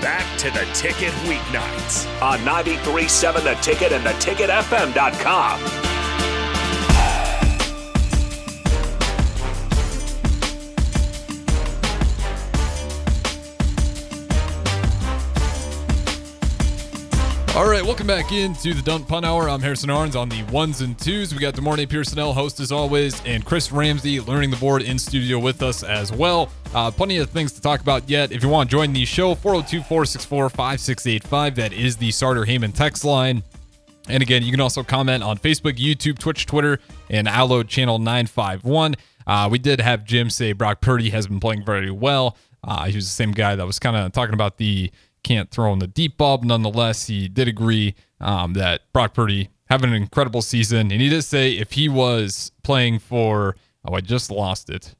back to the ticket weeknights on 937 The Ticket and theticketfm.com. All right, welcome back into the Dunk Pun Hour. I'm Harrison Arns on the ones and twos. We got De'Mornay Piersonell, host as always, and Chris Ramsey learning the board in studio with us as well. Uh, plenty of things to talk about yet. If you want to join the show, 402 464 5685. That is the Sartor Hamann text line. And again, you can also comment on Facebook, YouTube, Twitch, Twitter, and Allo channel 951. Uh, we did have Jim say Brock Purdy has been playing very well. Uh, he was the same guy that was kind of talking about the can't throw in the deep ball. But nonetheless, he did agree um, that Brock Purdy having an incredible season. And he did say if he was playing for, oh, I just lost it.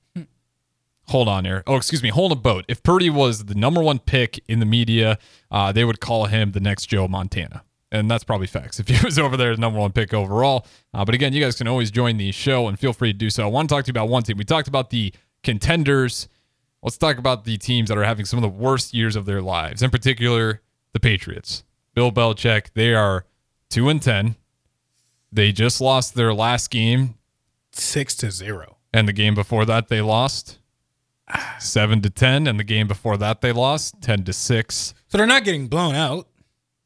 Hold on here. Oh, excuse me. Hold a boat. If Purdy was the number one pick in the media, uh, they would call him the next Joe Montana. And that's probably facts if he was over there, the number one pick overall. Uh, but again, you guys can always join the show and feel free to do so. I want to talk to you about one team. We talked about the contenders Let's talk about the teams that are having some of the worst years of their lives, in particular, the Patriots. Bill Belichick, they are 2 and 10. They just lost their last game 6 to 0. And the game before that they lost 7 to 10 and the game before that they lost 10 to 6. So they're not getting blown out.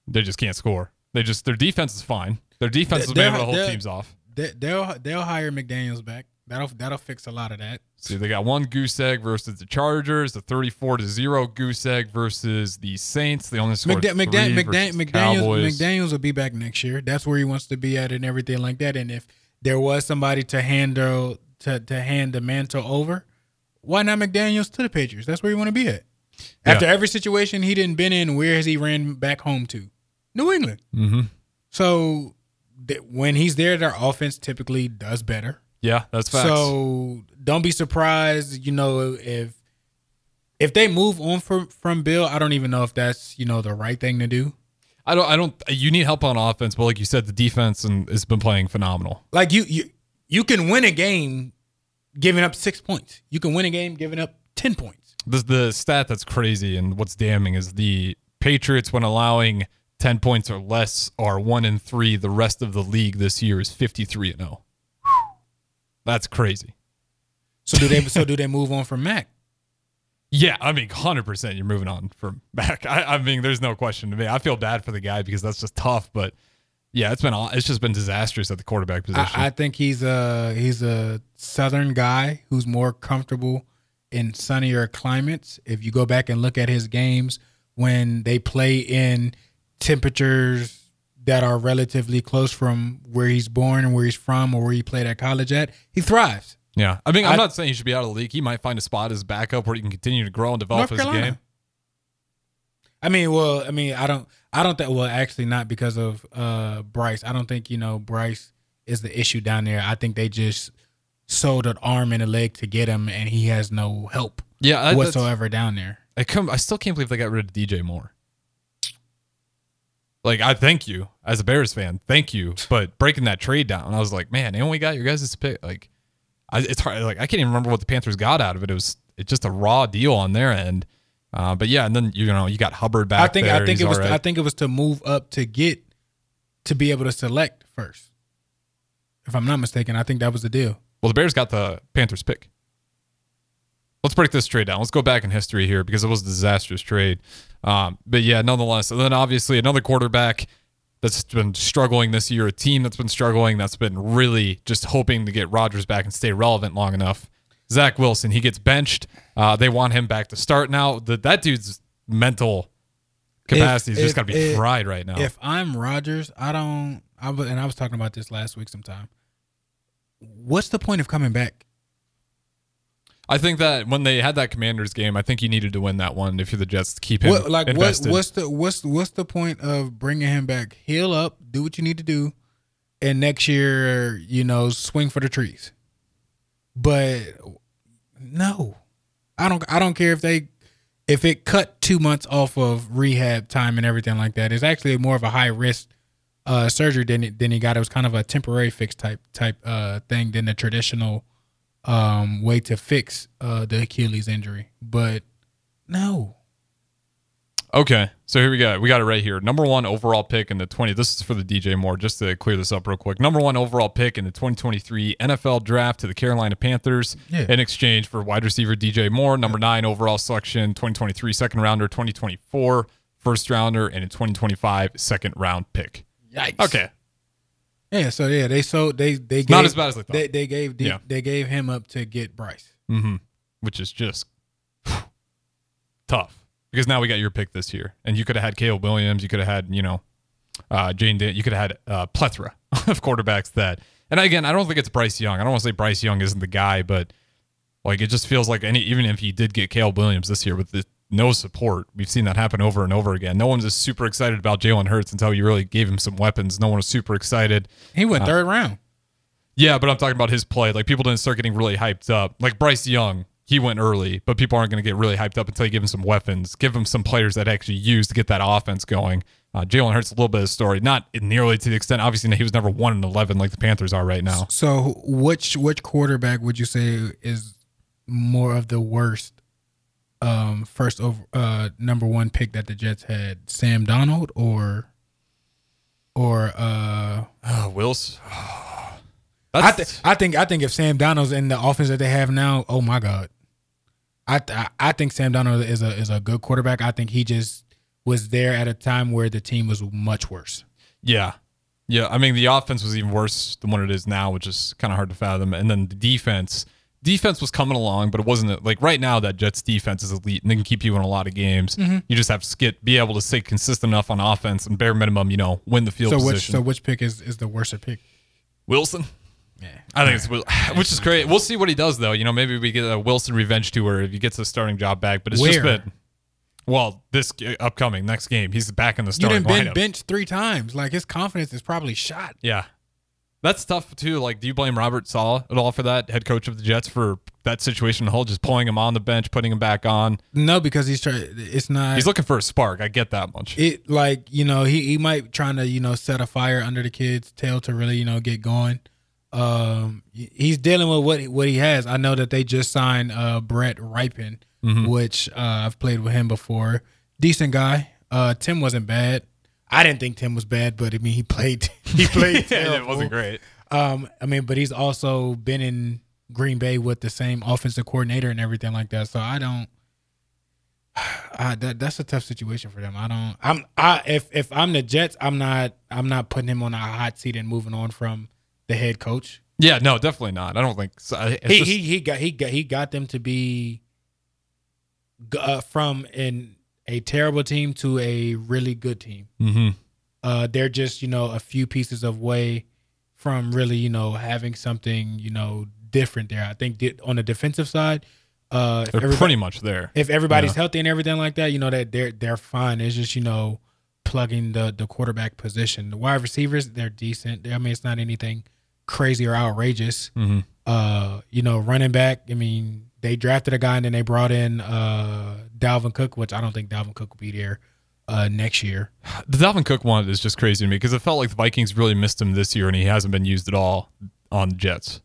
They just can't score. They just their defense is fine. Their defense is able to hold teams off. They'll they'll hire McDaniels back. That'll that'll fix a lot of that. See, they got one goose egg versus the Chargers, the 34 to 0 goose egg versus the Saints. They only scored McDa- McDa- McDa- McDaniels, McDaniels will be back next year. That's where he wants to be at and everything like that. And if there was somebody to handle to to hand the mantle over, why not McDaniels to the Patriots? That's where you want to be at. After yeah. every situation he didn't been in, where has he ran back home to? New England. Mm-hmm. So th- when he's there, their offense typically does better. Yeah, that's facts. So don't be surprised, you know, if if they move on from from Bill, I don't even know if that's you know the right thing to do. I don't. I don't. You need help on offense, but like you said, the defense and has been playing phenomenal. Like you, you, you can win a game giving up six points. You can win a game giving up ten points. The the stat that's crazy and what's damning is the Patriots when allowing ten points or less are one and three. The rest of the league this year is fifty three and zero. That's crazy. So do they? so do they move on from Mac? Yeah, I mean, hundred percent. You're moving on from Mac. I, I, mean, there's no question to me. I feel bad for the guy because that's just tough. But yeah, it's been it's just been disastrous at the quarterback position. I, I think he's a he's a southern guy who's more comfortable in sunnier climates. If you go back and look at his games when they play in temperatures that are relatively close from where he's born and where he's from or where he played at college at, he thrives. Yeah. I mean, I'm I, not saying he should be out of the league. He might find a spot as backup where he can continue to grow and develop his game. I mean, well, I mean, I don't, I don't think, well, actually, not because of uh Bryce. I don't think you know Bryce is the issue down there. I think they just sold an arm and a leg to get him, and he has no help, yeah, whatsoever down there. I come, I still can't believe they got rid of DJ Moore. Like, I thank you as a Bears fan, thank you. But breaking that trade down, I was like, man, they only got your guys' pick. Like, I, it's hard. Like, I can't even remember what the Panthers got out of it. It was it's just a raw deal on their end. Uh, but yeah, and then you know you got Hubbard back. I think there. I think He's it was right. I think it was to move up to get to be able to select first. If I'm not mistaken, I think that was the deal. Well, the Bears got the Panthers pick. Let's break this trade down. Let's go back in history here because it was a disastrous trade. Um, but yeah, nonetheless, and then obviously another quarterback that's been struggling this year, a team that's been struggling, that's been really just hoping to get Rodgers back and stay relevant long enough. Zach Wilson, he gets benched. Uh, they want him back to start now. The, that dude's mental capacity is just got to be if, fried right now. If I'm Rodgers, I don't. I and I was talking about this last week sometime. What's the point of coming back? I think that when they had that Commanders game, I think you needed to win that one if you're the Jets to keep him what, like invested. What, what's the what's what's the point of bringing him back? Heal up, do what you need to do, and next year, you know, swing for the trees. But no, I don't. I don't care if they if it cut two months off of rehab time and everything like that. It's actually more of a high risk uh, surgery than it, than he got. It was kind of a temporary fix type type uh, thing than the traditional um, way to fix uh, the Achilles injury. But no. Okay, so here we go. We got it right here. Number one overall pick in the 20. This is for the DJ Moore, just to clear this up real quick. Number one overall pick in the 2023 NFL draft to the Carolina Panthers Yeah. in exchange for wide receiver DJ Moore. Number nine overall selection, 2023 second rounder, 2024 first rounder, and a 2025 second round pick. Yikes. Okay, Yeah. So yeah, they sold. They they gave, not as bad as I thought. They they gave the, Yeah. they gave him up to get Bryce. mm-hmm. which is just tough because now we got your pick this year, and you could have had Caleb Williams, you could have had you know uh, Jane, Dan- you could have had uh, plethora of quarterbacks that. And again, I don't think it's Bryce Young. I don't want to say Bryce Young isn't the guy, but like it just feels like any even if he did get Caleb Williams this year with the, no support, we've seen that happen over and over again. No one's just super excited about Jalen Hurts until you really gave him some weapons. No one was super excited. He Uh, went third round. Yeah, but I'm talking about his play. Like people didn't start getting really hyped up. Like Bryce Young, he went early, but people aren't going to get really hyped up until you give him some weapons, give him some players that actually use to get that offense going. Uh, Jalen Hurts a little bit of a story, not nearly to the extent. Obviously, he was never one and eleven like the Panthers are right now. So which which quarterback would you say is more of the worst um first over uh number one pick that the Jets had? Sam Darnold or or uh Oh, Wills. I, th- I think I think if Sam Darnold's in the offense that they have now, oh my god, I th- I think Sam Darnold is a is a good quarterback. I think he just was there at a time where the team was much worse. Yeah. Yeah. I mean, the offense was even worse than what it is now, which is kind of hard to fathom. And then the defense, defense was coming along, but it wasn't like right now that Jets defense is elite and they can keep you in a lot of games. Mm-hmm. You just have to get, be able to stay consistent enough on offense and bare minimum, you know, win the field So which so which pick is is the worst pick? Wilson? Yeah, I think it's which is great. We'll see what he does though. You know, maybe we get a Wilson revenge tour if he gets the starting job back. But it's just Where? been well, this upcoming next game, he's back in the you starting didn't been lineup. bench three times. Like his confidence is probably shot. Yeah. That's tough too. Like, do you blame Robert Saleh at all for that, head coach of the Jets, for that situation? The whole just pulling him on the bench, putting him back on. No, because he's trying. It's not. He's looking for a spark. I get that much. it like you know he he might trying to you know set a fire under the kid's tail to really you know get going. Um, he's dealing with what what he has. I know that they just signed uh Brett Rypien, which uh, I've played with him before. Decent guy. Uh, Tim wasn't bad. I didn't think Tim was bad, but I mean he played he played. yeah, it wasn't great. Um, I mean, but he's also been in Green Bay with the same offensive coordinator and everything like that. So I don't. I, that that's a tough situation for them. I don't. I'm. I if if I'm the Jets, I'm not. I'm not putting him on a hot seat and moving on from the head coach. Yeah, no, definitely not. I don't think so. He, just- he he got he got he got them to be uh, from in a terrible team to a really good team. Mhm. Uh, they're just you know a few pieces of way from really you know having something you know different there. I think on the defensive side, uh, They're pretty much there. if everybody's Yeah. healthy and everything like that, you know that they're they're fine. It's just you know plugging the the quarterback position. The wide receivers they're decent. I mean it's not anything crazy or outrageous. Mhm. Uh, you know running back. I mean they drafted a guy and then they brought in uh Dalvin Cook, which I don't think Dalvin Cook will be there uh next year. The Dalvin Cook one is just crazy to me because it felt like the Vikings really missed him this year and he hasn't been used at all on the Jets.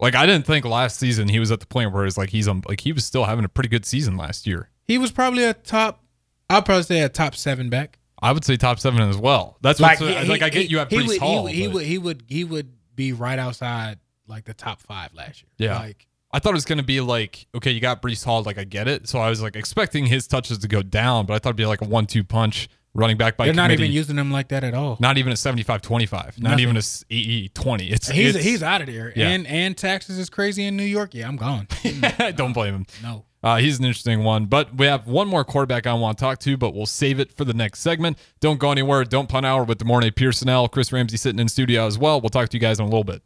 Like I didn't think last season he was at the point where it's like he's on like he was still having a pretty good season last year. He was probably a top. I'd probably say a top seven back. I would say top seven as well. That's like, he- like I get he- you he Breece Hall. He, would- he would he would he would be right outside like the top five last year. Yeah. like I thought it was going to be like, okay, you got Breece Hall, like I get it. So I was like expecting his touches to go down, but I thought it'd be like a one-two punch running back by they're not committee. even using him like that at all. not even a 75-25, not Nothing. even a s- 80-20. It's He's it's, he's out of there, Yeah. and and taxes is crazy in New York. Yeah, I'm gone. don't blame him. no, Uh, he's an interesting one, but we have one more quarterback I want to talk to, but we'll save it for the next segment. Don't go anywhere. Don't punt hour with Demorne Pearsonell, Chris Ramsey sitting in studio as well. We'll talk to you guys in a little bit.